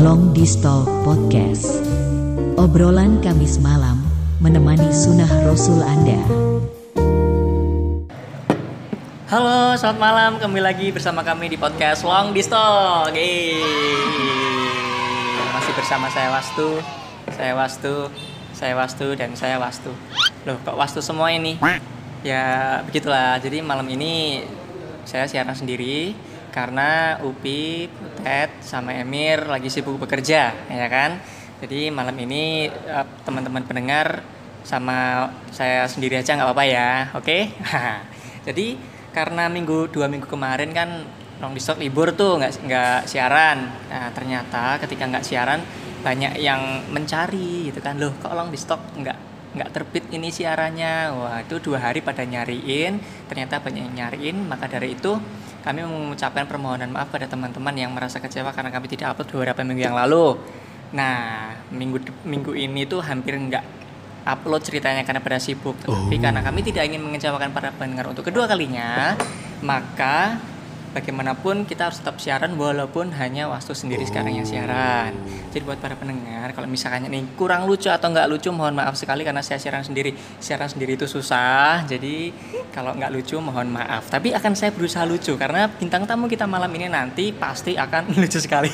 Long Distal Podcast. Obrolan Kamis malam menemani sunnah Rasul Anda. Halo, selamat malam. Kembali lagi bersama kami di podcast Long Distal. Masih bersama saya Wastu, saya Wastu, saya Wastu dan saya Wastu. Loh, kok Wastu semua ini? Ya, begitulah. Jadi malam ini saya siaran sendiri karena Upi, Butet, sama Emir lagi sibuk bekerja, ya kan? Jadi malam ini eh, teman-teman pendengar sama saya sendiri aja nggak apa-apa ya, oke? Jadi karena minggu dua minggu kemarin kan long di libur tuh nggak nggak siaran. Nah ternyata ketika nggak siaran banyak yang mencari gitu kan, loh kok long di nggak nggak terbit ini siarannya wah itu dua hari pada nyariin ternyata banyak yang nyariin maka dari itu kami mengucapkan permohonan maaf pada teman-teman yang merasa kecewa karena kami tidak upload beberapa minggu yang lalu. Nah, minggu minggu ini tuh hampir nggak upload ceritanya karena pada sibuk. Tapi oh. karena kami tidak ingin mengecewakan para pendengar untuk kedua kalinya, maka bagaimanapun kita harus tetap siaran walaupun hanya waktu sendiri sekarang yang siaran. Jadi buat para pendengar, kalau misalnya nih kurang lucu atau nggak lucu, mohon maaf sekali karena saya siaran sendiri. Siaran sendiri itu susah, jadi kalau nggak lucu mohon maaf. Tapi akan saya berusaha lucu karena bintang tamu kita malam ini nanti pasti akan lucu sekali.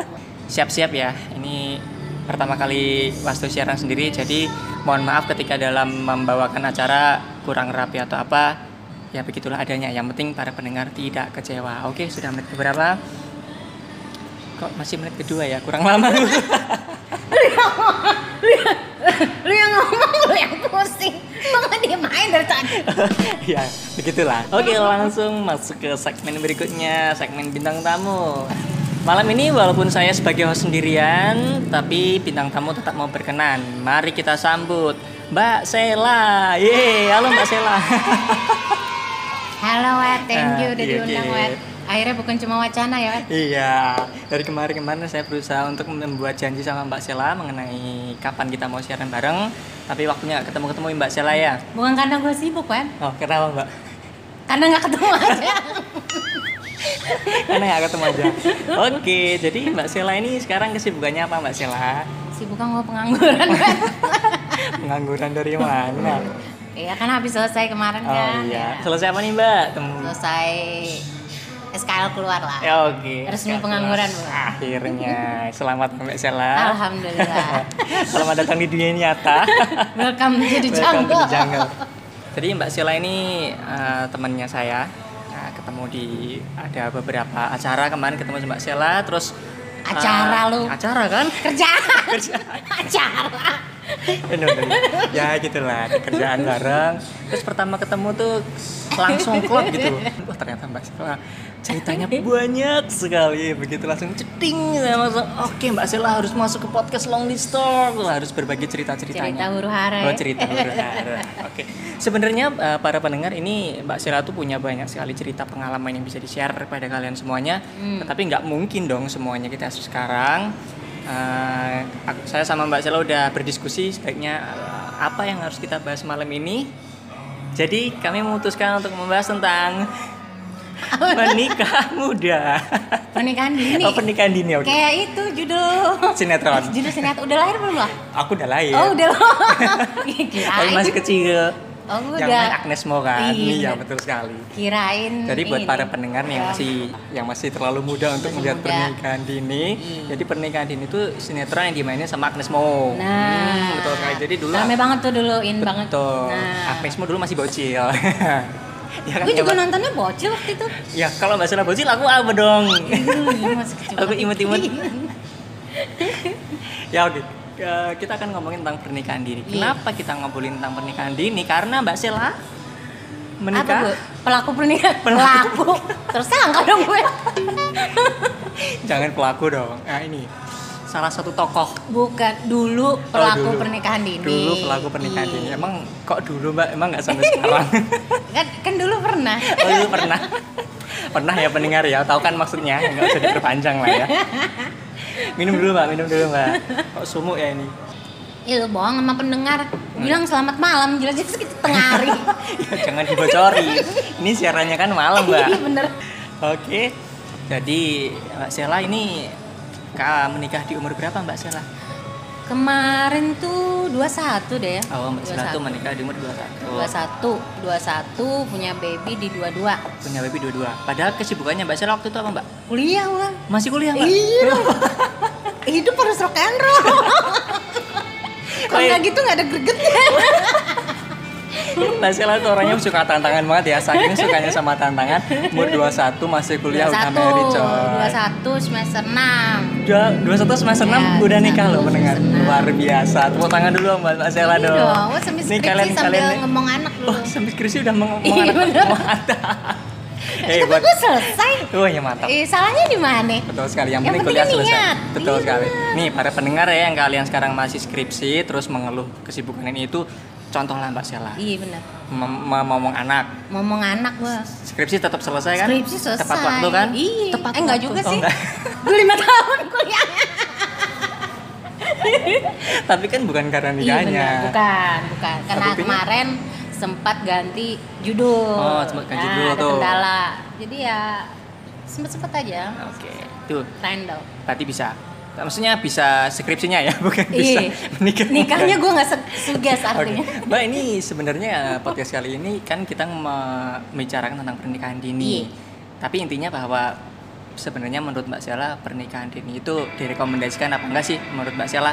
Siap-siap ya, ini pertama kali waktu siaran sendiri, jadi mohon maaf ketika dalam membawakan acara kurang rapi atau apa ya begitulah adanya. Yang penting para pendengar tidak kecewa. Oke sudah menit berapa kok masih menit kedua ya? Kurang lama. Lu lu yang ngomong lu yang pusing. Banget dia main dari tadi. Ya begitulah. Oke langsung masuk ke segmen berikutnya segmen bintang tamu. Malam ini walaupun saya sebagai host sendirian, tapi bintang tamu tetap mau berkenan. Mari kita sambut Mbak Sela. Yeay, halo Mbak Sela. Halo Wet, thank you udah uh, diundang Wet. Akhirnya bukan cuma wacana ya Wet? Iya, dari kemarin-kemarin saya berusaha untuk membuat janji sama Mbak Sela mengenai kapan kita mau siaran bareng. Tapi waktunya ketemu-ketemu Mbak Sela ya. Bukan karena gue sibuk Wet. Oh, kenapa Mbak? Karena nggak ketemu aja. karena nggak ketemu aja. Oke, jadi Mbak Sela ini sekarang kesibukannya apa Mbak Sela? Sibuknya gue pengangguran pengangguran dari mana? Iya kan habis selesai kemarin oh, kan. Iya. Ya. Selesai apa nih Mbak? Temu. Selesai SKL keluar lah. Ya, oke. Okay. Resmi pengangguran Bu. Akhirnya. Selamat Mbak Sela. Alhamdulillah. Selamat datang di dunia nyata. Welcome to the jungle. Welcome to the jungle. Jadi Mbak Sela ini uh, temannya saya. Nah, ketemu di ada beberapa acara kemarin ketemu sama Mbak Sela terus acara uh, lu. Acara kan? Kerjaan. Kerjaan. acara ya gitulah kerjaan bareng. Terus pertama ketemu tuh langsung klop gitu. Wah ternyata mbak Sela ceritanya banyak sekali. Begitu langsung ceting langsung oke mbak Sela harus masuk ke podcast Long List Talk harus berbagi cerita ceritanya cerita huru hara oh cerita huru hara. Oke. Sebenarnya uh, para pendengar ini mbak Sela tuh punya banyak sekali cerita pengalaman yang bisa di share kepada kalian semuanya. Hmm. tetapi nggak mungkin dong semuanya kita sekarang uh, saya sama Mbak Sela udah berdiskusi sebaiknya uh, apa yang harus kita bahas malam ini. Jadi kami memutuskan untuk membahas tentang menikah muda. Pernikahan dini. Oh, pernikahan dini. Okay. Kayak itu judul sinetron. Judul sinetron. Udah lahir belum lah? Aku udah lahir. Oh, udah. Aku masih kecil. Oh, yang main Agnes Mo kan? Iya, iya betul sekali. Kirain. Jadi buat ini. para pendengar yang iya. masih yang masih terlalu muda untuk masih melihat muda. pernikahan dini, hmm. jadi pernikahan dini itu sinetron yang dimainin sama Agnes Mo. Nah, hmm, betul sekali. Jadi dulu rame banget tuh dulu in betul. banget. Nah. Agnes Mo dulu masih bocil. ya kan, gue juga ya, nontonnya bocil waktu itu. Ya kalau mbak salah bocil aku apa dong? Iya, aku imut-imut. ya oke. Okay kita akan ngomongin tentang pernikahan dini. Yeah. Kenapa kita ngobrolin tentang pernikahan dini? Karena Mbak Sela menikah. Apa, Bu? Pelaku pernikahan. Pelaku. Terus sangka dong gue. Jangan pelaku dong. Nah ini salah satu tokoh. Bukan dulu pelaku oh, dulu. pernikahan dini. Dulu pelaku pernikahan dini. Emang kok dulu Mbak? Emang nggak sampai sekarang? kan kan dulu pernah. Oh dulu pernah. pernah ya pendengar ya. Tahu kan maksudnya? Nggak usah diperpanjang lah ya minum dulu mbak minum dulu mbak. Kok sumuk ya ini? Iya lu bohong sama pendengar. Bilang selamat malam Jelas-jelas kita tengah hari. Ya, Jangan dibocori. Ini siarannya kan malam mbak. Iya bener. Oke Jadi Mbak Sela ini Kak menikah di umur berapa Mbak Sela? Kemarin tuh 21 deh ya. Oh, Mbak Sela tuh 21. menikah di umur 21. 21, 21 punya baby di 22. Punya baby dua-dua. Padahal kesibukannya Mbak Sela waktu itu apa Mbak? Kuliah gua. Masih kuliah Mbak? Iya. Hidup harus rock and roll. Kalau iya. nggak gitu nggak ada gregetnya. Mbak Sela tuh orangnya suka tantangan banget ya. Saking sukanya sama tantangan. Umur 21 masih kuliah udah 21, married coy. 21 semester 6. Dua, 21 semester 6 Ya, udah nikah loh 21 mendengar. Luar biasa. Tepuk tangan dulu Mbak Sela Iya dong. dong, oh, sambil Nih skripsi kalian sambil kalian ngomong anak dulu. Oh, sampai skripsi udah ngomong Iya, anak bener. ngomong anak. Eh, Tapi buat gue selesai. Oh ya mantap. Eh, salahnya di mana? Betul sekali. Yang Yang penting kuliah selesai. niat. Betul Iya, sekali. Nih para pendengar ya yang kalian sekarang masih skripsi terus mengeluh kesibukan ini itu contohlah Mbak Sela. Iya benar. Mem- ngomong anak. Ngomong anak gua. Skripsi tetap selesai kan? Skripsi selesai. Tepat waktu kan? Iya. Tepat eh enggak juga Oh, sih. Gue lima tahun kuliahnya. Tapi kan bukan karena Iya nikahnya. benar. Bukan, bukan. Karena Buktinya? kemarin sempat ganti judul. Oh, sempat ganti Nah, judul ada tuh. kendala. Jadi ya sempet-sempet aja. Oke. Tuh, Keren dong. berarti bisa. Maksudnya bisa skripsinya ya, bukan bisa Iya. menikah. Nikahnya gue nggak Oke, artinya. Mbak ini sebenarnya eh, podcast kali ini kan kita me- membicarakan tentang pernikahan dini. Iya. Tapi intinya bahwa sebenarnya menurut Mbak Sela pernikahan dini itu direkomendasikan apa enggak sih menurut Mbak Sela?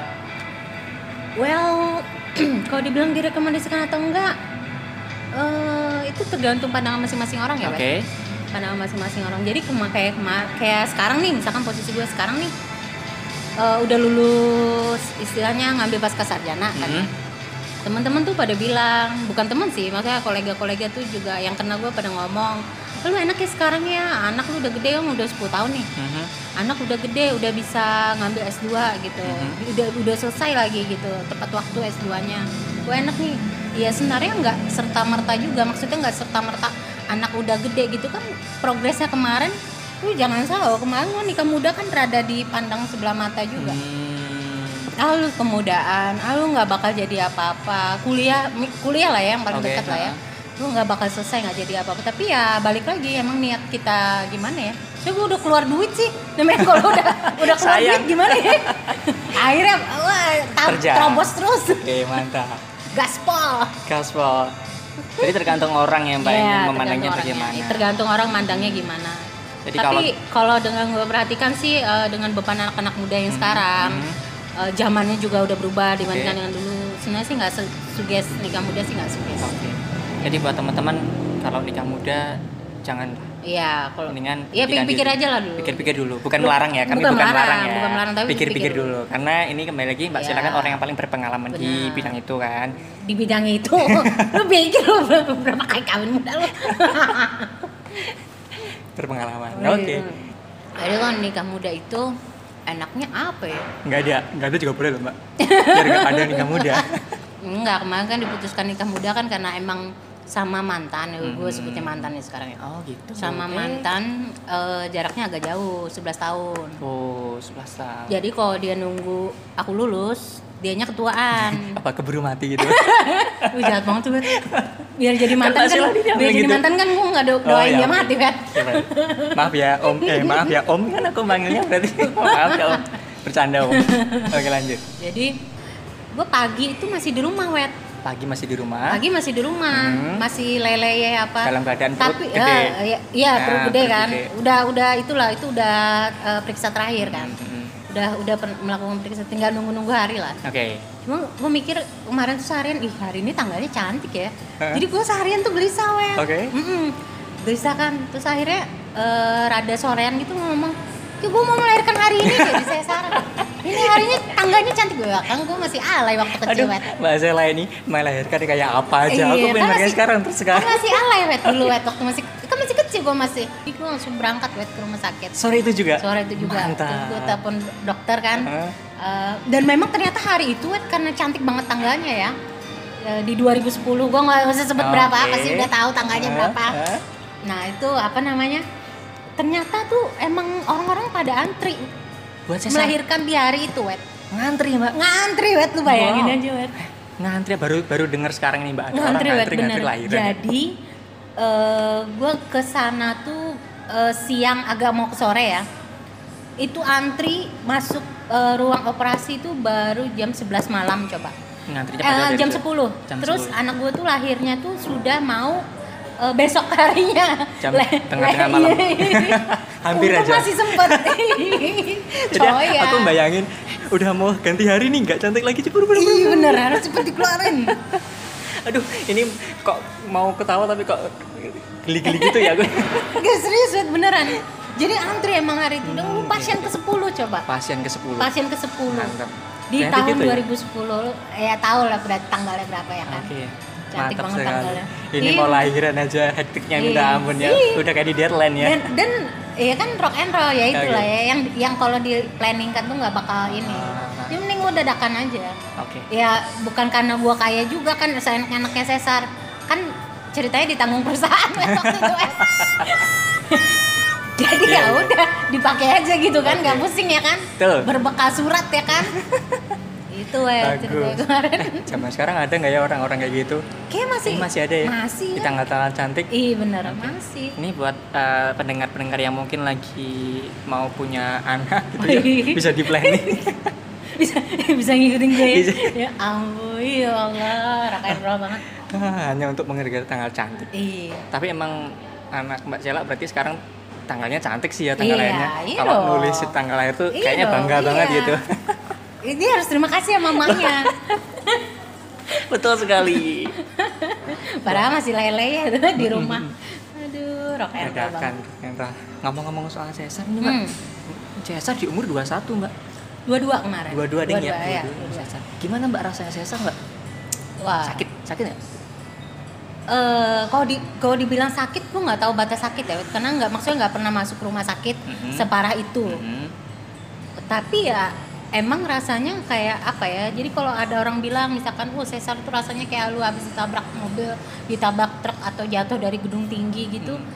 Well, kalau dibilang direkomendasikan atau enggak, eh itu tergantung pandangan masing-masing orang ya, Oke. Wes. Pandangan masing-masing orang. Jadi kayak kayak sekarang nih, misalkan posisi gue sekarang nih, eh, udah lulus istilahnya ngambil pasca sarjana kan. Mhm. Teman-teman tuh pada bilang, bukan teman sih, maksudnya kolega-kolega tuh juga yang kenal gue pada ngomong, lu enak ya sekarang ya, anak lu udah gede om, udah 10 tahun nih Mhm. anak udah gede udah bisa ngambil S2 gitu Mhm. udah udah selesai lagi gitu tepat waktu S2-nya gue enak nih ya sebenarnya nggak serta merta juga maksudnya nggak serta merta anak udah gede gitu kan progresnya kemarin lu jangan salah kemarin gua nikah muda kan rada dipandang sebelah mata juga. Hmm. ah lu kemudaan. Ah lu nggak bakal jadi apa-apa. Kuliah kuliah lah ya yang paling Oke, dekat lah ya. lu nggak bakal selesai nggak jadi apa-apa. Tapi ya balik lagi emang niat kita gimana ya? So gue udah keluar duit sih. Namanya kalau udah udah keluar Sayang. duit gimana ya? Akhirnya wah terobos terus. Oke, mantap. gaspol. Gaspol. Jadi tergantung orang ya Mbak Ya, memandangnya orangnya. bagaimana. tergantung orang mandangnya gimana Jadi tapi kalau dengan gue perhatikan sih eh, dengan beban anak-anak muda yang sekarang mhm. eh, zamannya juga udah berubah dibandingkan Oke. dengan dulu sebenarnya sih nggak suges nikah muda sih nggak suges Oke. Jadi buat teman-teman kalau nikah muda jangan iya kalau mendingan Iya, pikirkan pikir-pikir dulu. aja lah dulu. Pikir-pikir dulu, bukan Bu- melarang ya. Kami bukan bukan, melarang, melarang ya. bukan melarang, tapi pikir-pikir pikir dulu. Karena ini kembali lagi Mbak Iya. Sila kan orang yang paling berpengalaman di Benar. bidang itu kan. di bidang itu lu pikir lu berapa, berapa kali kawin muda lu Berpengalaman. Iya. Oke. jadi kan nikah muda itu enaknya apa ya Nggak ada, nggak ada juga boleh loh Mbak. Biar nggak ada nikah muda. enggak kemarin kan diputuskan nikah muda kan karena emang sama mantan ya gue Mhm. sebutnya mantan ya sekarang ya Oh gitu. sama Oke. mantan eh, jaraknya agak jauh 11 tahun Oh, 11 tahun. jadi kalau dia nunggu aku lulus dianya ketuaan Apa keburu mati gitu? Wih jahat banget tuh Bet. biar jadi mantan kan dia biar jadi gitu. mantan kan gue nggak do- Oh, doain iya, dia mati Bet. Ya, baik. maaf ya Om, eh maaf ya Om kan aku manggilnya berarti maaf ya Om. Bercanda Om. Oke lanjut. jadi gue pagi itu masih di rumah wet Pagi masih di rumah. pagi masih di rumah Hmm. masih lele ya apa Dalam keadaan perut tapi gede. ya, ya, iya Nah, perut gede perut kan gede. udah udah itulah itu udah eh, periksa terakhir kan Mm-mm. Udah udah melakukan periksa tinggal nunggu nunggu hari lah Oke. cuma gue mikir kemarin tuh seharian ih hari ini tanggalnya cantik ya Hah? jadi gue seharian tuh gelisah wet Oke. Mm-mm. gelisah kan terus akhirnya eh, rada sorean gitu ngomong ya gue mau melahirkan hari ini jadi saya saran ini harinya tangganya cantik gue kan gue masih alay waktu Aduh, kecil wet Mbak Zela ini melahirkan kayak apa aja. Iya, aku pengen sekarang terus kan sekarang. masih alay wet dulu wet waktu masih gue masih gue langsung berangkat wet ke rumah sakit Sore itu juga. sore itu juga gue telepon dokter kan Heeh. Eh, dan memang ternyata hari itu wet karena cantik banget tangganya ya Eh, di 2010 gue nggak usah sebut berapa Oke. pasti udah tahu tangganya Heeh, berapa heeh. nah itu apa namanya ternyata tuh emang orang-orang pada antri Buat saya melahirkan di hari itu wet ngantri Mbak. ngantri wet lu bayangin Wow. aja wet Ngantri baru baru dengar sekarang nih Mbak ngantri orang wet ngantri ngantri lahiran. jadi eh gue ke sana tuh eh, siang agak mau ke sore ya itu antri masuk eh, ruang operasi itu baru jam 11 malam coba. Ngantrinya Eh, padahal dari jam jam- 10. jam Terus 10. anak gue tuh lahirnya tuh sudah mau eh, besok harinya. Jam Le- tengah-tengah malam. iya. Hampir Untung aja. masih sempet. Jadi Coy ya. aku bayangin udah mau ganti hari nih nggak cantik lagi cepur cepur Iya bener harus cepet dikeluarin. aduh ini kok mau ketawa tapi kok geli-geli gitu ya aku Gak serius beneran. Jadi antri emang hari itu. Udah lu pasien ke 10 coba. pasien ke 10 Pasien ke 10. Mantap. Di Cantik tahun gitu ya? 2010 ya tahu lah berarti tanggalnya berapa ya kan. Oke. Cantik Mantap banget sekali. tanggalnya. Ini Iya. mau lahiran aja hektiknya Iya. minta ampun ya. Iya. Udah kayak di deadline ya. Dan dan ya kan rock and roll ya itulah Oke. ya yang yang kalau di planning kan tuh nggak bakal ini. Ah. Gua dadakan aja. Oke. Ya bukan karena gua kaya juga kan seenak-enaknya sesar. Kan ceritanya ditanggung perusahaan waktu itu. Jadi ya udah dipakai aja gitu kan nggak Oke. pusing ya kan. Betul. Berbekal surat ya kan. itu ya ceritanya kemarin. Zaman sekarang ada nggak ya orang-orang kayak gitu? Kayak masih Ini masih ada ya? Masih. Di ya. tanggal-tanggal cantik. Iya bener masih. Ini buat eh, pendengar-pendengar yang mungkin lagi mau punya anak gitu ya, Iya. bisa di planning. bisa bisa ngikutin gue Bisa. ya ampun ya Allah and roll banget Hanya untuk menghargai tanggal cantik. iya Tapi emang anak Mbak Cela berarti sekarang tanggalnya cantik sih ya Iya, tanggal lahirnya. iya Kalau dong. nulis tanggal lahir tuh Iya kayaknya bangga banget iya. gitu. ini harus terima kasih sama mamanya Betul sekali. padahal masih lele ya di rumah aduh rock and roll banget. Ngomong-ngomong soal Cesar nih Mbak. hmm. Cesar di umur 21 Mbak. Dua-dua kemarin Dua-dua ding ya. Dua-dua, ya, dua-dua. Cesar. Gimana Mbak rasanya Cesar Mbak? wah Sakit? Sakit nggak? eh kalau di kalau dibilang sakit gue nggak tahu batas sakit ya karena nggak maksudnya nggak pernah masuk rumah sakit Mhm. separah itu Mhm. tapi ya emang rasanya kayak apa ya jadi kalau ada orang bilang misalkan oh sesar itu rasanya kayak lu habis ditabrak mobil ditabrak truk atau jatuh dari gedung tinggi gitu Hmm.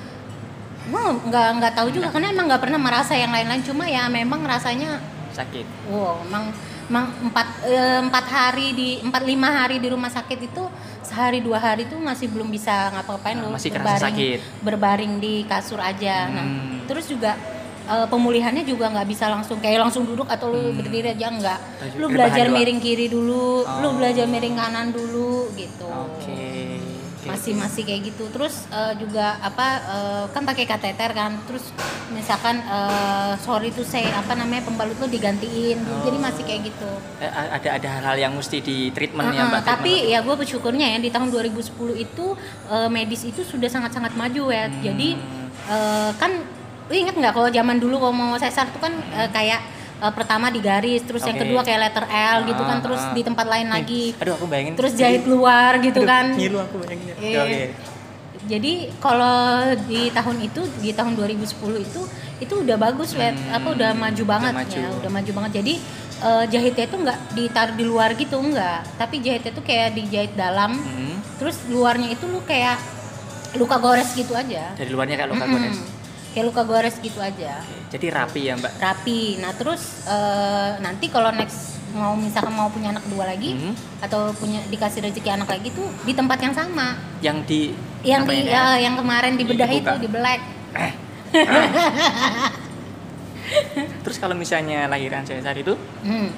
gue nggak nggak tahu juga karena emang nggak pernah merasa yang lain-lain cuma ya memang rasanya Sakit. wow emang emang empat eh, empat hari di empat lima hari di rumah sakit itu sehari dua hari tuh masih belum bisa ngapa-ngapain Nah, lu masih kerasa sakit. berbaring di kasur aja nah Hmm. terus juga eh, pemulihannya juga nggak bisa langsung kayak langsung duduk atau lu Hmm. berdiri aja enggak Baju- lu belajar miring kiri dulu lu Oh. belajar miring kanan dulu gitu Oke. oke, masih oke. masih kayak gitu terus eh, juga apa eh, kan pakai kateter kan terus misalkan eh, sorry tuh saya apa namanya pembalut lu digantiin Oh. jadi masih kayak gitu Eh, ada ada hal-hal yang mesti di treatment ya Uh-uh, Mbak. tapi treatment. ya gue bersyukurnya ya di tahun 2010 itu eh, medis itu sudah sangat-sangat maju ya. Hmm. Jadi eh, kan lu inget nggak kalau zaman dulu kalau mau sesar tuh kan eh, kayak eh, pertama di garis, terus yang Oke. kedua kayak letter L gitu kan, Ah, terus ah. di tempat lain Nih, lagi, Aduh aku bayangin. terus jahit luar gitu Aduh, kan. Ngilu aku bayangin. Oke, Iya. Oke. Jadi kalau di tahun itu di tahun 2010 itu itu udah bagus wet Hmm, apa udah maju banget maju. ya udah maju banget jadi eh, jahitnya itu nggak ditaruh di luar gitu enggak tapi jahitnya itu kayak dijahit dalam Hmm. terus luarnya itu lu kayak luka gores gitu aja Dari luarnya kayak luka Mm-mm. gores. Kayak luka gores gitu aja Jadi rapi ya Mbak. rapi nah terus eh, nanti kalau next mau misalkan mau punya anak kedua lagi Hmm. atau punya dikasih rezeki anak lagi tuh di tempat yang sama Yang di yang di ya, yang kemarin dibedah itu Dibuka. di black Terus kalau misalnya lahiran Cesar itu Hmm.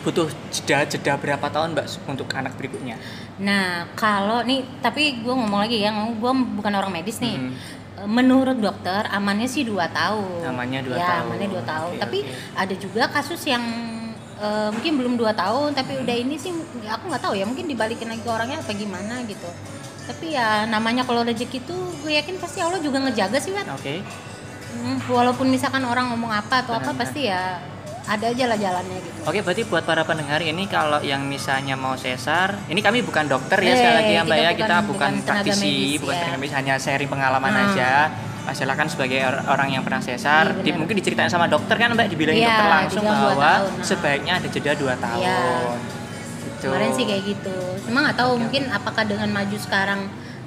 butuh jeda jeda berapa tahun Mbak untuk anak berikutnya? Nah, kalau nih, tapi gue ngomong lagi ya, gue bukan orang medis nih. Hmm. Menurut dokter, amannya sih 2 tahun. Amannya dua ya, tahun. amannya 2 tahun. Oke, tapi oke. ada juga kasus yang eh, mungkin belum 2 tahun, tapi Hmm. udah ini sih, aku nggak tahu ya, mungkin dibalikin lagi ke orangnya apa gimana gitu. Tapi ya namanya kalau rezeki itu, gue yakin pasti Allah juga ngejaga sih, Wet. Oke. Hmm, walaupun misalkan orang ngomong apa atau apa, Benar-benar. pasti ya ada aja lah jalannya gitu. Oke, berarti buat para pendengar ini kalau yang misalnya mau sesar, ini kami bukan dokter ya sekali lagi ya Mbak kita ya, bukan- kita bukan, bukan praktisi, medis, bukan ya. tenaga medis, hanya sharing pengalaman Hmm. aja. Mbak Sheila kan sebagai or- orang yang pernah sesar, Iya, di- mungkin diceritain sama dokter kan Mbak, dibilangin Iya, dokter langsung bahwa tahun, nah. sebaiknya ada jeda 2 tahun. Iya. Gitu. Kemarin sih kayak gitu. Cuma nggak tahu Oke, mungkin apakah dengan maju sekarang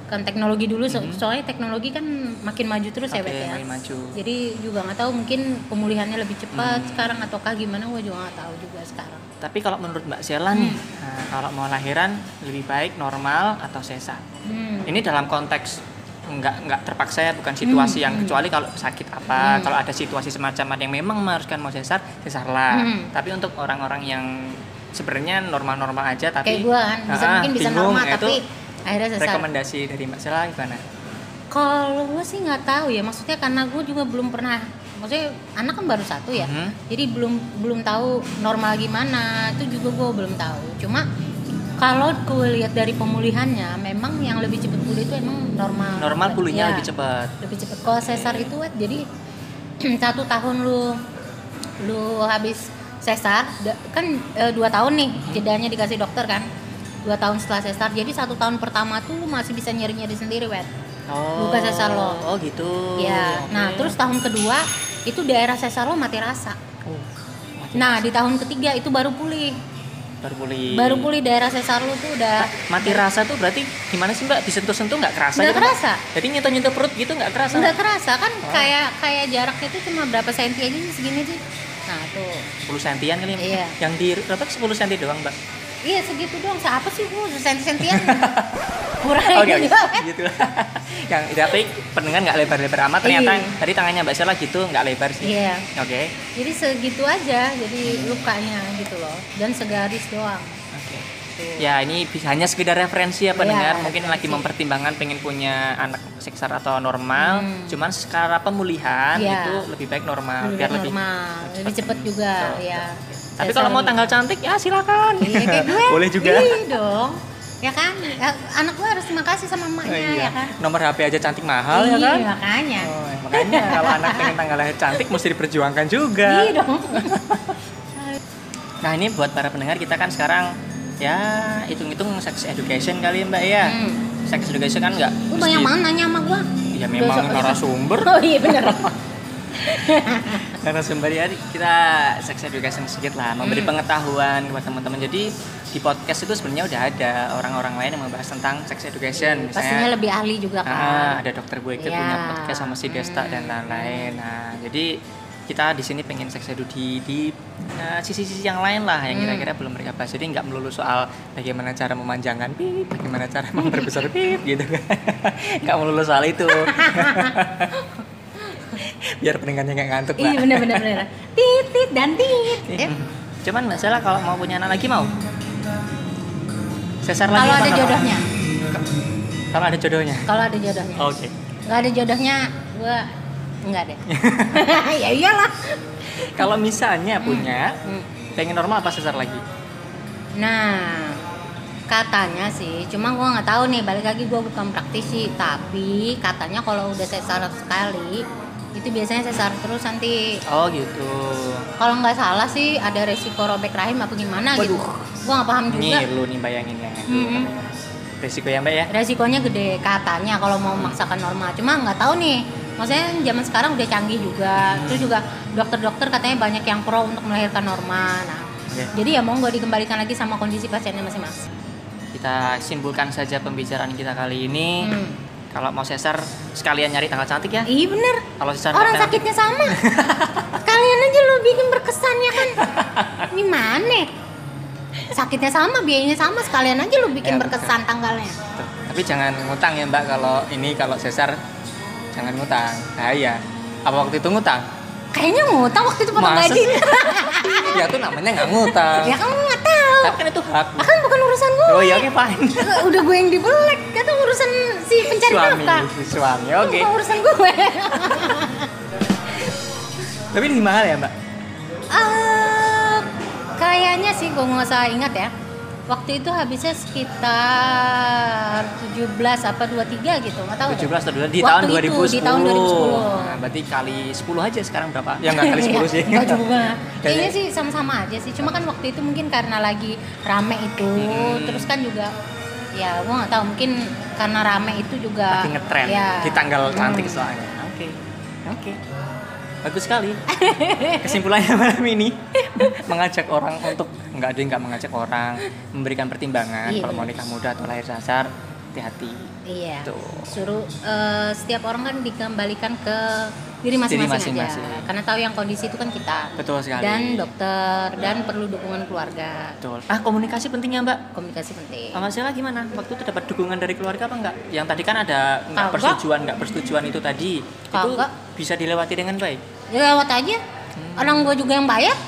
kan teknologi dulu so- Mhm. soalnya teknologi kan makin maju terus ya Oke, Bet ya. maju. Jadi juga nggak tahu mungkin pemulihannya lebih cepat Hmm. sekarang ataukah gimana gue juga nggak tahu juga sekarang. Tapi kalau menurut Mbak Sheila nih, Hmm. nah, kalau mau lahiran lebih baik normal atau sesar? Hmm. Ini dalam konteks nggak nggak terpaksa ya bukan situasi Hmm, yang hmm. kecuali kalau sakit apa Hmm. kalau ada situasi semacam yang memang mengharuskan mau sesar sesar lah Hmm. tapi untuk orang-orang yang sebenarnya normal-normal aja tapi kayak gue kan bisa Ah, mungkin bisa bingung, normal ya tapi itu akhirnya sesar rekomendasi dari mbak Sela gimana? Kalau gue sih nggak tahu ya maksudnya karena gue juga belum pernah maksudnya anak kan baru satu ya Mhm. jadi belum belum tahu normal gimana itu juga gue belum tahu. Cuma kalau gue lihat dari pemulihannya memang yang lebih cepat pulih itu emang normal normal pulihnya Ya, lebih cepat lebih cepat kalau sesar itu Wet, jadi satu tahun lu lu habis sesar kan eh, dua tahun nih jedanya dikasih dokter kan dua tahun setelah sesar jadi satu tahun pertama tuh lu masih bisa nyeri nyeri sendiri wet. Oh Bukan sesar lo. oh gitu. Ya Oke. nah terus tahun kedua itu daerah sesar lo mati rasa. Oh, mati nah di tahun ketiga itu baru pulih. Baru pulih. Baru pulih daerah sesar lo tuh udah mati rasa tuh berarti gimana sih mbak? Disentuh-sentuh nggak kerasa nggak gitu, Mbak? kerasa. Jadi nyentuh-nyentuh perut gitu nggak kerasa? Nggak kerasa. Kan Oh. kayak kayak jaraknya itu cuma berapa senti aja sih segini sih. Nah tuh. 10 sentian kali ya? Iya. yang di berapa? 10 senti doang mbak Iya segitu doang. Siapa sih bu? Senti-sentian. Kurang oke oke juga. gitu yang tapi pendengar nggak lebar-lebar amat ternyata Iya. tadi tangannya mbak Sela gitu nggak lebar sih Iya. oke Jadi segitu aja. Jadi lukanya gitu loh. Dan segaris doang. oke. Ya ini bisa hanya sekedar referensi ya pendengar mungkin lagi referensi. mempertimbangkan pengen punya anak seksar atau normal Hmm. cuman secara pemulihan Iya. itu lebih baik normal Lebih biar lebih normal. Lebih cepet juga Betul, ya. Tapi kalau mau tanggal cantik ya silakan Iya kayak gue. boleh juga Iya dong. Ya kan. Ya, anak gue harus terima kasih sama emaknya Oh, iya. ya kan. nomor HP aja cantik mahal ya iya kan makanya. Oh, makanya kalau anak pengen tanggal lahir cantik mesti diperjuangkan juga Iya dong. nah ini buat para pendengar kita kan sekarang ya hitung-hitung sex education kali ya mbak ya Hmm. sex education kan nggak Lu banyak mesti- banget nanya sama gue. ya memang narasumber Oh iya bener. narasumber ya kita sex education sedikit lah memberi Hmm. pengetahuan kepada teman-teman jadi di podcast itu sebenarnya udah ada orang-orang lain yang membahas tentang sex education Pastinya lebih ahli juga kan. ah, ada dokter gue itu Iya. punya podcast sama si Desta Hmm. dan lain-lain nah jadi kita di sini pengen sex edu di di eh, sisi-sisi yang lain lah yang Hmm. kira-kira belum mereka bahas jadi nggak melulu soal bagaimana cara memanjangkan pip bagaimana cara memperbesar pip gitu kan nggak melulu soal itu biar pendengarnya nggak ngantuk Iya Mbak. bener bener bener. Titit dan tit. Ya. Hmm. Cuman nggak salah kalau mau punya anak lagi mau. Sesar lagi Kalau ada jodohnya. Kalau ada jodohnya. Kalau ada jodohnya. Oke. Nggak ada jodohnya, gua nggak deh. ya iyalah. Kalau misalnya punya Hmm. pengen normal apa sesar lagi? Nah, katanya sih, cuma gua nggak tahu nih. Balik lagi gua bukan praktisi, tapi katanya kalau udah sesar sekali itu biasanya sesar terus nanti Oh gitu. kalau nggak salah sih ada resiko robek rahim apa gimana gitu Waduh. gua nggak paham juga Nih lu nih bayangin ya. Mm-mm. Resiko ya mbak ya. resikonya gede katanya kalau mau memaksakan normal cuma nggak tahu nih maksudnya zaman sekarang udah canggih juga terus juga dokter-dokter katanya banyak yang pro untuk melahirkan normal nah Oke. jadi ya mau nggak dikembalikan lagi sama kondisi pasiennya masing-masing Kita simpulkan saja pembicaraan kita kali ini. hmm. Kalau mau sesar sekalian nyari tanggal cantik ya. iya bener Kalau sesar orang sakitnya sama kalian aja lo bikin berkesan ya kan gimana sakitnya sama biayanya sama sekalian aja lo bikin Ya, berkesan tanggalnya Tuh. Tapi jangan ngutang ya mbak kalau ini kalau sesar jangan ngutang. Bahaya. Apa waktu itu ngutang? kayaknya ngutang waktu itu potong gaji ya tuh namanya nggak ngutang. ya kamu nggak tahu Tapi kan itu hak. kan bukan urusan gue Oh iya oke fine. udah gue yang dibelek itu urusan si pencari suami, nafkah suami. Itu Oke. bukan urusan gue Tapi ini mahal ya mbak? Eh, kayaknya sih gue nggak usah ingat ya waktu itu habisnya sekitar 17 apa 23 gitu nggak tahu 17 deh. atau 22 di Waktu tahun itu, 2010. di tahun 2010 Nah, berarti kali 10 aja sekarang berapa? Ya nggak kali 10 sih. Enggak juga. Kayaknya Kayaknya- sih sama-sama aja sih. Cuma kan waktu itu mungkin karena lagi rame itu, Hmm. terus kan juga ya gua nggak tahu mungkin karena rame itu juga Lagi ngetren ya. di tanggal Hmm. cantik soalnya. Oke. Oke. Bagus sekali. Kesimpulannya malam ini mengajak orang untuk nggak ada yang nggak mengajak orang memberikan pertimbangan Iya, kalau mau benar. nikah muda atau lahir sasar hati-hati. Iya. Tuh. Suruh eh, setiap orang kan dikembalikan ke diri masing-masing aja karena tahu yang kondisi itu kan kita Betul sekali. dan dokter dan perlu dukungan keluarga Betul. Ah, komunikasi pentingnya, Mbak. komunikasi penting Sama Sheila gimana? Waktu itu dapat dukungan dari keluarga apa enggak? Yang tadi kan ada nggak Kagak. persetujuan, nggak persetujuan itu tadi. Itu Kagak. bisa dilewati dengan baik. Ya lewat aja orang gue juga yang bayar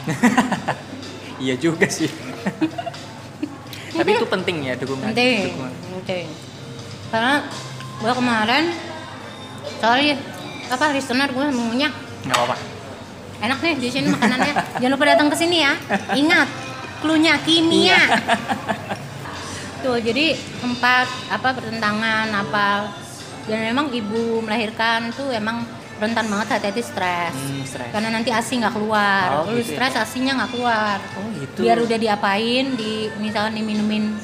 Iya juga sih. Tapi itu penting ya dukungan. penting dukungan. penting karena gue kemarin sorry apa listener gue mengunyah Nggak apa-apa. enak nih di sini makanannya jangan lupa datang ke sini ya ingat klunya kimia Iya. tuh jadi empat apa pertentangan apa dan memang ibu melahirkan tuh emang rentan banget hati-hati stres. Hmm, stres. karena nanti asi nggak keluar. Oh, lu gitu ya. stres asinya nggak keluar. Oh, gitu. biar udah diapain di misalkan diminumin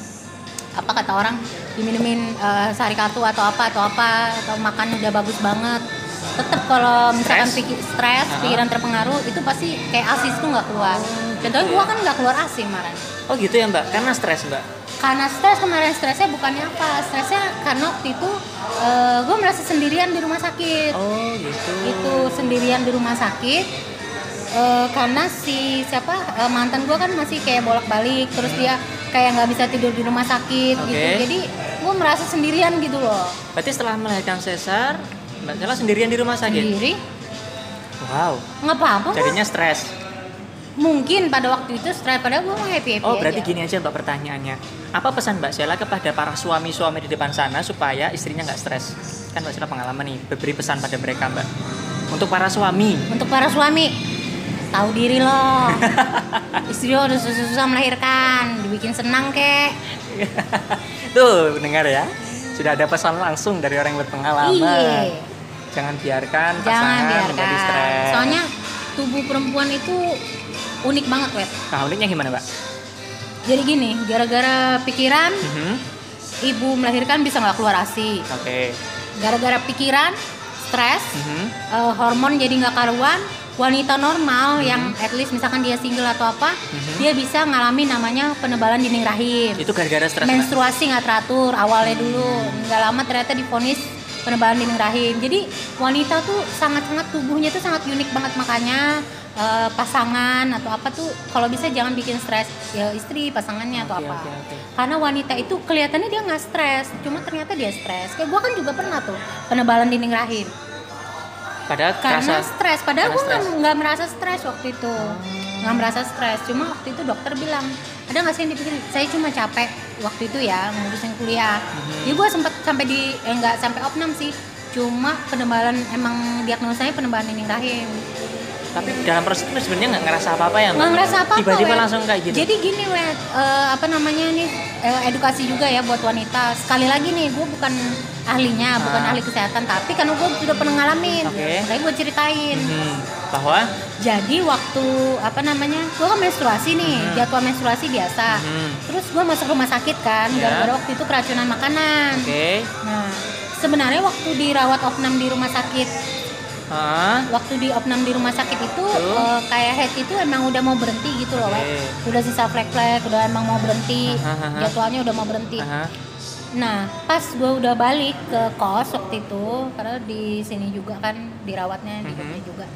apa kata orang? Diminumin eh, sari kartu atau apa atau apa atau makan udah bagus banget. Tetap kalau misalkan pikir stres pikiran terpengaruh itu pasti kayak asis tuh nggak keluar. Contohnya gitu gua ya. kan nggak keluar asi kemarin. Oh gitu ya Mbak, karena stres Mbak. karena stres kemarin stresnya bukannya apa? Stresnya karena waktu itu gue merasa sendirian di rumah sakit Oh gitu. itu sendirian di rumah sakit Eh, karena si siapa eh, mantan gue kan masih kayak bolak-balik terus dia kayak nggak bisa tidur di rumah sakit gitu Oke. jadi gue merasa sendirian gitu loh Berarti setelah melahirkan sesar, Mbak Sheila sendirian di rumah sakit. sendiri Wow. nggak apa-apa. Jadinya stres. Mungkin pada waktu itu stres padahal gue mau happy happy Oh berarti aja. gini aja Mbak pertanyaannya. Apa pesan Mbak Sheila kepada para suami-suami di depan sana supaya istrinya nggak stres? Kan Mbak Sheila pengalaman nih, beri pesan pada mereka Mbak. Untuk para suami. untuk para suami tahu diri loh istri lo udah susah-susah melahirkan dibikin senang kek Tuh, dengar ya. Sudah ada pesan langsung dari orang yang berpengalaman. iya Jangan biarkan jangan biarkan menjadi stres. soalnya tubuh perempuan itu unik banget wet Nah, uniknya gimana, Mbak? jadi gini gara-gara pikiran Mhm. ibu melahirkan bisa nggak keluar asi Oke. gara-gara pikiran stres Mhm. eh, hormon jadi nggak karuan wanita normal Mhm. yang at least misalkan dia single atau apa Mhm. dia bisa ngalami namanya penebalan dinding rahim Itu gara-gara stres, menstruasi nggak teratur awalnya dulu nggak lama ternyata difonis penebalan dinding rahim jadi wanita tuh sangat-sangat tubuhnya tuh sangat unik banget makanya eh, pasangan atau apa tuh kalau bisa jangan bikin stres ya istri pasangannya atau Oke, apa. oke, oke. karena wanita itu kelihatannya dia nggak stres cuma ternyata dia stres. Kayak gua kan juga pernah tuh penebalan dinding rahim. Padahal karena stres padahal gue nggak merasa stres waktu itu. Nggak merasa stres cuma waktu itu dokter bilang ada nggak sih yang dipikirin? Saya cuma capek waktu itu ya ngurusin kuliah. Mhm. jadi gue sempat sampai di eh, nggak sampai opnam sih cuma penebalan emang diagnosanya penebalan dinding rahim tapi dalam proses itu sebenarnya nggak ngerasa apa-apa ya, nggak ngerasa apa-apa Tiba-tiba langsung kayak gitu. jadi gini wet eh, apa namanya nih eh, edukasi juga ya buat wanita sekali lagi nih gue bukan ahlinya bukan Ah. ahli kesehatan tapi karena gue sudah pernah ngalamin Oke. makanya gue ceritain Mhm. Bahwa Jadi waktu apa namanya, gue kan menstruasi nih, Mhm. jadwal menstruasi biasa. Mhm. Terus gue masuk rumah sakit kan, Ya. gara-gara waktu itu keracunan makanan. Oke. Nah, sebenarnya waktu dirawat opnam di rumah sakit, Ah. waktu di opnam di rumah sakit itu eh, kayak head itu emang udah mau berhenti gitu loh. Wet. Udah sisa flek-flek, udah emang mau berhenti, Aha, aha. jadwalnya udah mau berhenti. Aha. Nah, pas gue udah balik ke kos waktu itu, karena di sini juga kan dirawatnya di Mhm. Jogja juga.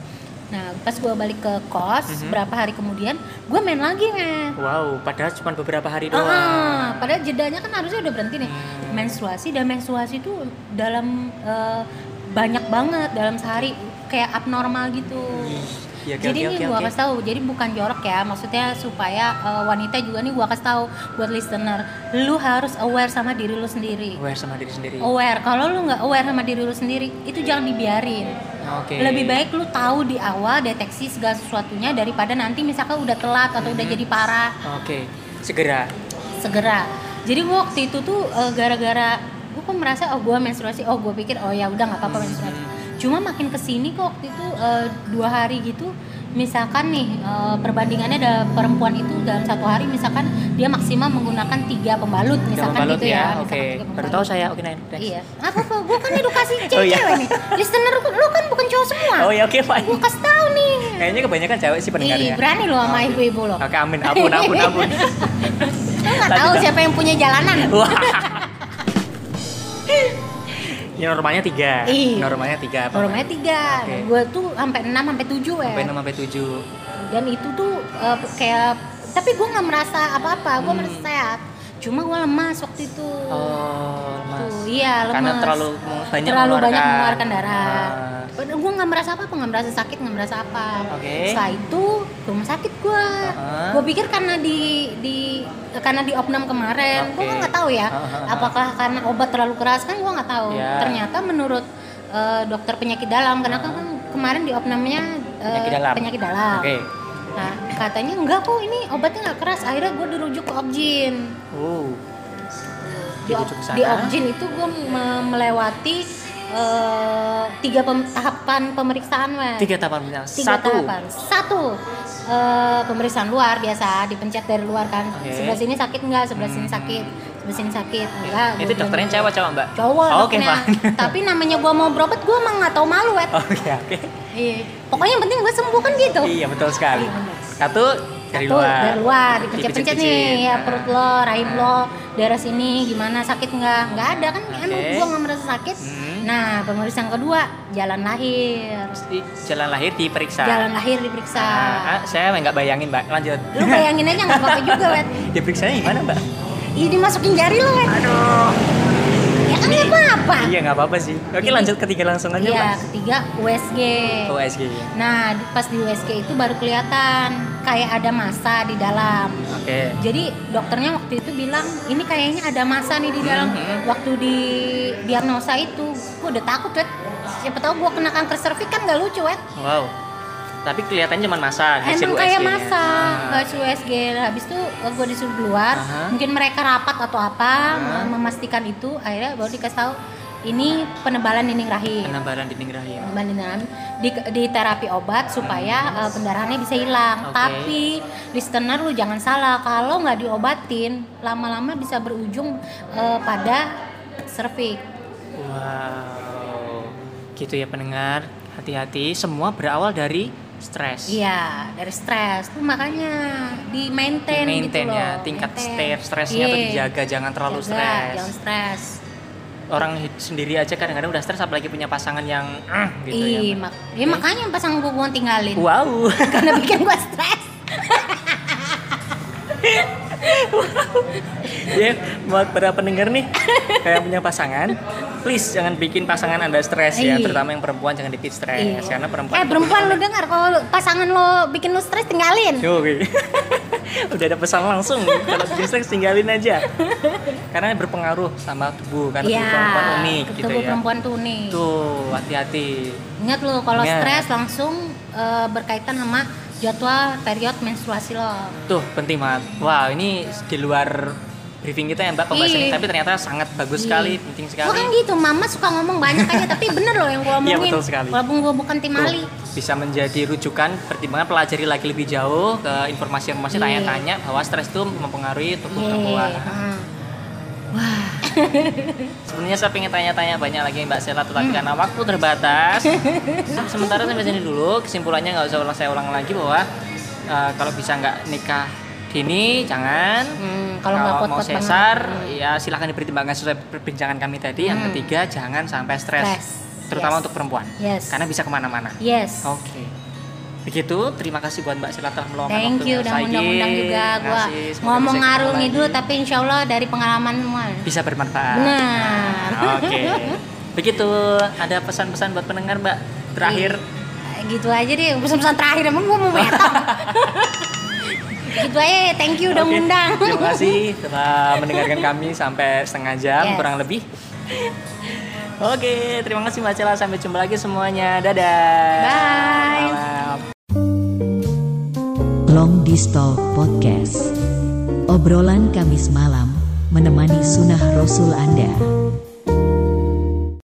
Nah, pas gue balik ke kos, Mhm. berapa hari kemudian, gue main lagi nih. Wow, padahal cuma beberapa hari doang. Ah, padahal jedanya kan harusnya udah berhenti nih. Hmm. Menstruasi dan menstruasi itu dalam eh, banyak banget dalam sehari, kayak abnormal gitu. Iya, oke, jadi oke, nih oke, gua oke. kasih tahu, jadi bukan jorok ya, maksudnya supaya eh, wanita juga nih gua kasih tahu buat listener, lu harus aware sama diri lu sendiri. Aware sama diri sendiri. Aware, kalau lu nggak aware sama diri lu sendiri, itu jangan dibiarin. Oke. Lebih baik lu tahu di awal deteksi segala sesuatunya daripada nanti misalkan udah telat atau udah Mhm. jadi parah, Oke. Segera. segera. Jadi gua waktu itu tuh eh, gara-gara gue kok merasa oh gue menstruasi, oh gue pikir oh ya udah nggak apa-apa menstruasi. Cuma makin ke sini kok waktu itu eh, dua hari gitu, misalkan nih eh, perbandingannya ada perempuan itu dalam satu hari misalkan dia maksimal menggunakan tiga pembalut Tiga misalkan pembalut gitu ya. ya. Oke. tiga Baru tahu saya. Oke, next. Iya. Apa apa? Gue kan edukasi Oh, cewek-cewek iya. nih. Listener lu kan bukan cowok semua. Oh ya oke fine. Gue kasih tahu nih. Kayaknya kebanyakan cewek sih Ih, pendengarnya. berani lo sama ibu-ibu lo. Oke, amin. Ampun, ampun, ampun. Lo nggak tahu siapa yang punya jalanan. Ya normalnya tiga. Iya. Normalnya tiga. apa? Normalnya tiga, Oke. gue tuh sampai enam sampai tujuh ya. Sampai enam sampai tujuh. Dan itu tuh eh, kayak, tapi gue nggak merasa apa-apa, gue Hmm. merasa sehat. Cuma gue lemas waktu itu. Oh, mas. Tuh, iya lemas. Karena terlalu banyak terlalu banyak mengeluarkan. mengeluarkan darah. Ah. Gue nggak merasa apa-apa, nggak merasa sakit, nggak merasa apa. Oke. Setelah itu ke rumah sakit gue. Ah. Gue pikir karena di di karena di opnam kemarin, gue Oke. nggak tahu ya. Ah. Apakah karena obat terlalu keras kan gue nggak tahu. Ya. Ternyata menurut eh, dokter penyakit dalam, karena kan kemarin di opnamnya eh, Penyakit dalam. penyakit dalam. Oke. Nah, katanya enggak kok ini obatnya nggak keras. Akhirnya gue dirujuk ke Opjin. Oh. Di, di Opjin itu gue me- melewati eh, tiga pem- tahapan pemeriksaan, Wes. Tiga tahapan punya. Tiga Satu. tahapan. Satu eh, pemeriksaan luar biasa, dipencet dari luar kan. Oke. Sebelah sini sakit enggak? Sebelah sini Hmm. sakit. Sebelah sini sakit enggak? Itu Gua dokternya cewek cewek mbak. Cowok Oh, Oke pak. Tapi namanya gua mau berobat, gua emang nggak tahu malu, Wet. Oke oke. Iya. Pokoknya yang penting gue sembuh kan gitu. Iya betul sekali. Iya. Satu dari Satu, luar. dari luar dipencet-pencet nih ya Nah. perut lo, rahim lo, daerah sini gimana sakit nggak? Nggak ada kan? Oke. Emang gua nggak merasa sakit. Hmm. Nah pemeriksaan kedua jalan lahir, Di jalan lahir diperiksa. jalan lahir diperiksa. Ah, saya nggak bayangin mbak. Lanjut. Lu bayangin aja nggak apa-apa juga, wet. Diperiksanya gimana mbak? Ih dimasukin jari lo, wet. Aduh. Ya kan nggak apa-apa. Iya nggak apa-apa sih. Oke Jadi- lanjut ketiga langsung aja Iya, mbak. ketiga USG. OSG. Nah, di- pas di USG itu baru kelihatan kayak ada massa di dalam. Oke. Jadi dokternya waktu itu bilang ini kayaknya ada massa nih di dalam. Mhm. Waktu di diagnosa itu, gue udah takut wet. Siapa tahu gue kena kanker serviks kan gak lucu wet. Wow. Tapi kelihatannya cuma masa Emang kayak massa, Ah. hasil USG. Habis itu gue disuruh keluar. Aha. Mungkin mereka rapat atau apa Ah. memastikan itu. Akhirnya baru dikasih tahu ini penebalan dinding rahim. Penebalan dinding rahim. Penebalan dinding rahim di, di terapi obat supaya uh, pendarahannya bisa hilang. Oke. Tapi listener lu jangan salah kalau nggak diobatin lama-lama bisa berujung uh, pada serviks. Wow. Gitu ya pendengar. Hati-hati. Semua berawal dari stres. Iya dari stres tuh makanya di maintain, Di gitu maintain loh. ya, tingkat Maintain. stres- stresnya tuh Iya. dijaga, jangan terlalu stres. Jangan stres. Orang sendiri aja kadang-kadang udah stres apalagi punya pasangan yang "Ah," gitu Iya, ya. mak ya makanya pasangan gue gua tinggalin Wow. karena bikin gue stres. ya buat para pendengar nih kayak punya pasangan please jangan bikin pasangan anda stres ya Iya. terutama yang perempuan jangan bikin stres Iya. karena perempuan Eh perempuan lu dengar kalau pasangan lo bikin lu stres tinggalin. Yoi. udah ada pesan langsung kalau bikin stres tinggalin aja karena berpengaruh sama tubuh karena Iya. tubuh perempuan unik gitu tubuh ya perempuan tuh unik. tuh hati-hati Ingat lo kalau stres langsung eh, berkaitan sama jadwal period menstruasi lo. tuh penting banget wow ini di luar briefing kita ya mbak pembahasan ini Iya. tapi ternyata sangat bagus Iya. sekali penting sekali kan gitu, mama suka ngomong banyak aja tapi bener loh yang gua Iya, omongin. betul sekali. Walaupun gua bukan tim Tuh, ahli. bisa menjadi rujukan pertimbangan pelajari lagi lebih jauh ke informasi-informasi Iya. tanya-tanya bahwa stres itu mempengaruhi tubuh Iya. perempuan. heeh. Wah. Sebenarnya saya pengen tanya-tanya banyak lagi Mbak Sela Hmm. tetapi karena waktu terbatas. sementara sampai sini dulu. Kesimpulannya nggak usah ulang saya ulang lagi bahwa eh, kalau bisa nggak nikah dini jangan. Hmm, kalau nggak mau kuat-kuat banget. sesar ya silahkan dipertimbangkan sesuai perbincangan kami tadi. Yang Hmm. ketiga jangan sampai stres, terutama Yes. untuk perempuan. Yes. Karena bisa ke mana-mana. Yes. Oke. Begitu, terima kasih buat Mbak Sila telah meluangkan Thank you udah undang-undang juga gua ngomong ngarung lagi. tapi insya Allah dari pengalaman semua. bisa bermanfaat. Benar. Oke. Begitu, ada pesan-pesan buat pendengar, Mbak. Terakhir, Eh, gitu aja deh pesan-pesan terakhir emang gua mau betong gitu aja thank you udah Oke, ngundang Terima kasih telah mendengarkan kami sampai setengah jam Yes. kurang lebih. Oke, terima kasih Mbak Cela. Sampai jumpa lagi semuanya. Dadah. Bye. Malam. Long Distal Podcast. Obrolan Kamis malam menemani sunnah Rasul Anda.